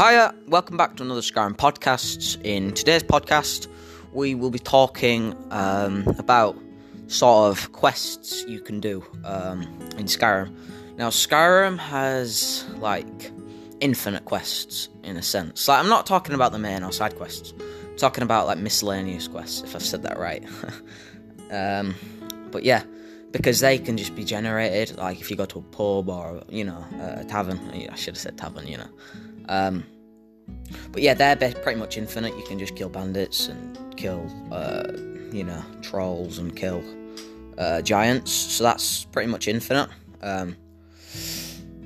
Hiya, welcome back to another Skyrim podcast. In today's podcast, we will be talking um, about sort of quests you can do um, in Skyrim. Now, Skyrim has like infinite quests in a sense. Like, I'm not talking about the main or side quests. I'm talking about like miscellaneous quests, if I've said that right. um, but yeah, because they can just be generated. Like if you go to a pub or you know a tavern. I should have said tavern. You know. Um, but yeah, they're pretty much infinite. You can just kill bandits and kill, uh, you know, trolls and kill uh, giants. So that's pretty much infinite. Um,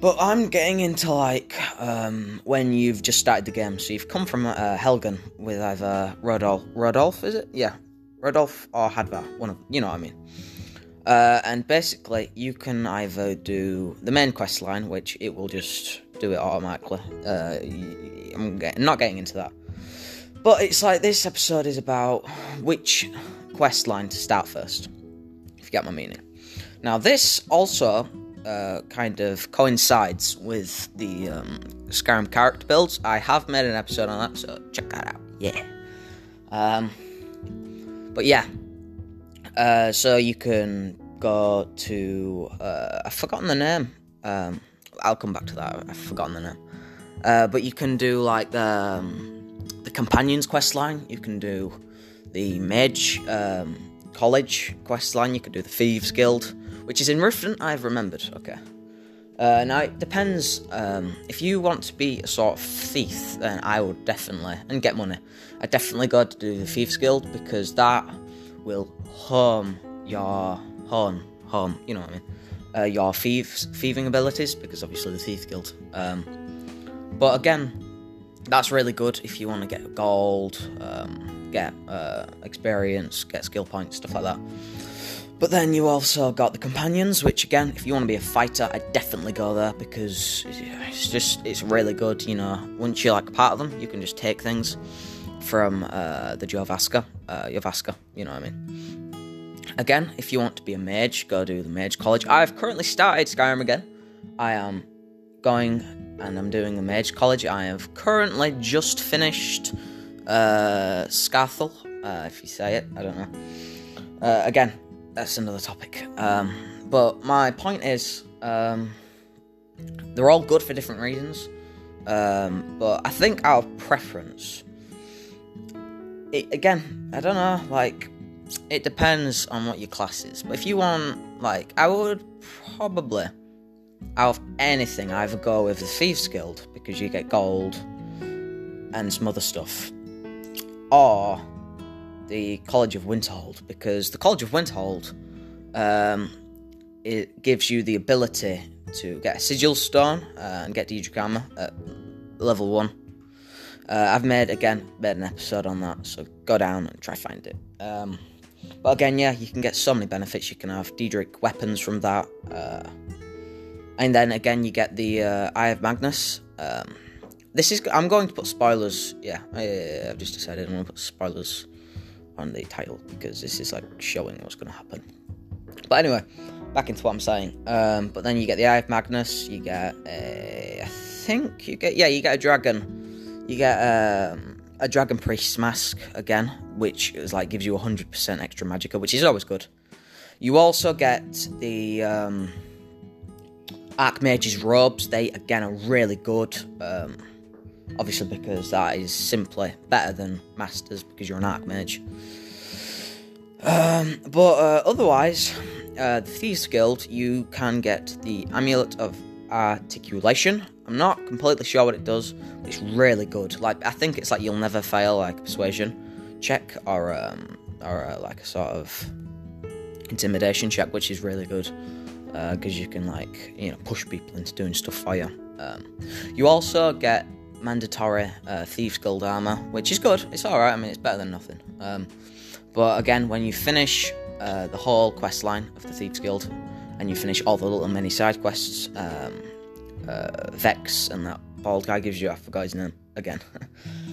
but I'm getting into like um, when you've just started the game. So you've come from uh, Helgen with either Rodolf, Rodolf is it? Yeah, Rodolf or Hadvar. One of you know what I mean. Uh, and basically, you can either do the main quest line, which it will just do it automatically. Uh, I'm not getting into that. But it's like this episode is about which quest line to start first, if you get my meaning. Now, this also uh, kind of coincides with the um, Skyrim character builds. I have made an episode on that, so check that out. Yeah. Um, but yeah, uh, so you can go to uh, I've forgotten the name. Um, I'll come back to that. I've forgotten the name. Uh, but you can do like the um, the companions quest line. You can do the mage um, college quest line. You can do the thieves guild, which is in Riften. I've remembered. Okay. Uh, now it depends. Um, if you want to be a sort of thief, then I would definitely and get money. I definitely go to do the thieves guild because that will home your home, home, you know what I mean, uh, your thieves, thieving abilities, because obviously the Thief Guild. Um, but again, that's really good if you want to get gold, um, get uh, experience, get skill points, stuff like that. But then you also got the companions, which again, if you want to be a fighter, I definitely go there because it's just it's really good. You know, once you're like part of them, you can just take things from uh, the Jorrvaskr, uh, Jorrvaskr, you know what I mean. Again, if you want to be a mage, go do the mage college. I've currently started Skyrim again. I am going and I'm doing the mage college. I have currently just finished uh, uh, if you say it. I don't know. Uh, again, that's another topic. Um, but my point is, um, they're all good for different reasons. Um, but I think our preference it, again, I don't know, like, it depends on what your class is. But if you want, like, I would probably, out of anything, either go with the Thieves Guild because you get gold and some other stuff, or the College of Winterhold because the College of Winterhold, um, it gives you the ability to get a sigil stone uh, and get Daedric armor at level one uh, I've made again made an episode on that, so go down and try find it. Um, but again, yeah, you can get so many benefits. You can have Daedric weapons from that, uh, and then again you get the uh, Eye of Magnus. Um, this is I'm going to put spoilers. Yeah, I, have just decided I'm going to put spoilers on the title because this is like showing what's going to happen. But anyway, back into what I'm saying. Um, but then you get the Eye of Magnus. You get a, I think you get yeah you get a dragon you get um, a Dragon Priest's mask again, which is like gives you 100% extra magicka, which is always good. You also get the um, Archmage's robes. They again are really good. Um, obviously, because that is simply better than Masters because you're an Archmage. Um, but uh, otherwise, uh, the Thieves Guild, you can get the Amulet of Articulation, I'm not completely sure what it does, but it's really good. Like I think it's like you'll never fail like persuasion check or um or uh, like a sort of intimidation check, which is really good because uh, you can like you know push people into doing stuff for you. Um, you also get mandatory uh, thieves guild armor, which is good. It's all right. I mean, it's better than nothing. Um, but again, when you finish uh, the whole quest line of the thieves guild and you finish all the little mini side quests. Um, uh, Vex and that bald guy gives you. I forgot his name again.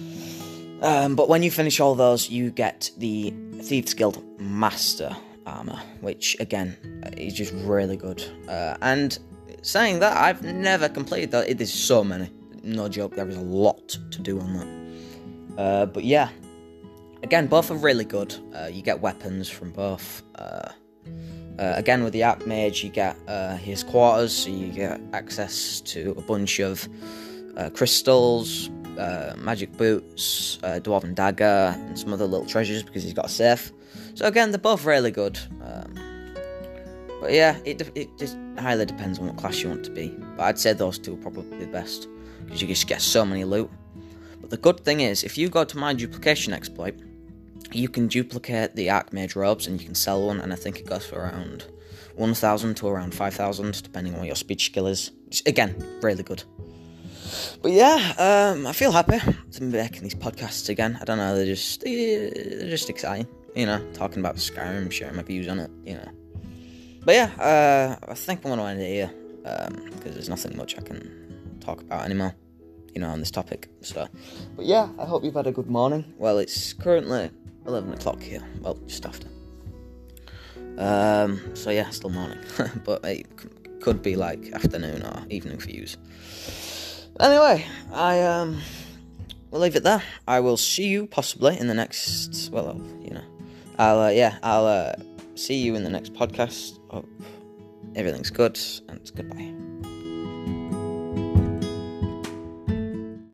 um, but when you finish all those, you get the Thieves Guild Master armor, which again is just really good. Uh, and saying that, I've never completed that. It is so many. no joke, there is a lot to do on that. Uh, but yeah, again, both are really good. Uh, you get weapons from both. Uh, uh, again, with the Archmage, you get uh, his quarters, so you get access to a bunch of crystals, uh, magic boots, uh, dwarven dagger, and some other little treasures because he's got a safe. So again, they're both really good. Um, but yeah, it it just highly depends on what class you want to be. But I'd say those two are probably the best because you just get so many loot. But the good thing is, if you go to my duplication exploit, you can duplicate the Archmage robes and you can sell one, and I think it goes for around 1,000 to around 5,000, depending on what your speech skill is. Which, again, really good. But yeah, um, I feel happy to be back in these podcasts again. I don't know, they're just they're just exciting. You know, talking about Skyrim, sharing my views on it. You know, but yeah, uh, I think I'm gonna end it here because um, there's nothing much I can talk about anymore. You know, on this topic. So, but yeah, I hope you've had a good morning. Well, it's currently 11 o'clock here. Well, just after. Um, so yeah, still morning, but it could be like afternoon or evening for you. Anyway, I um, will leave it there. I will see you possibly in the next. Well, you know, I'll uh, yeah, I'll uh, see you in the next podcast. Hope everything's good and goodbye.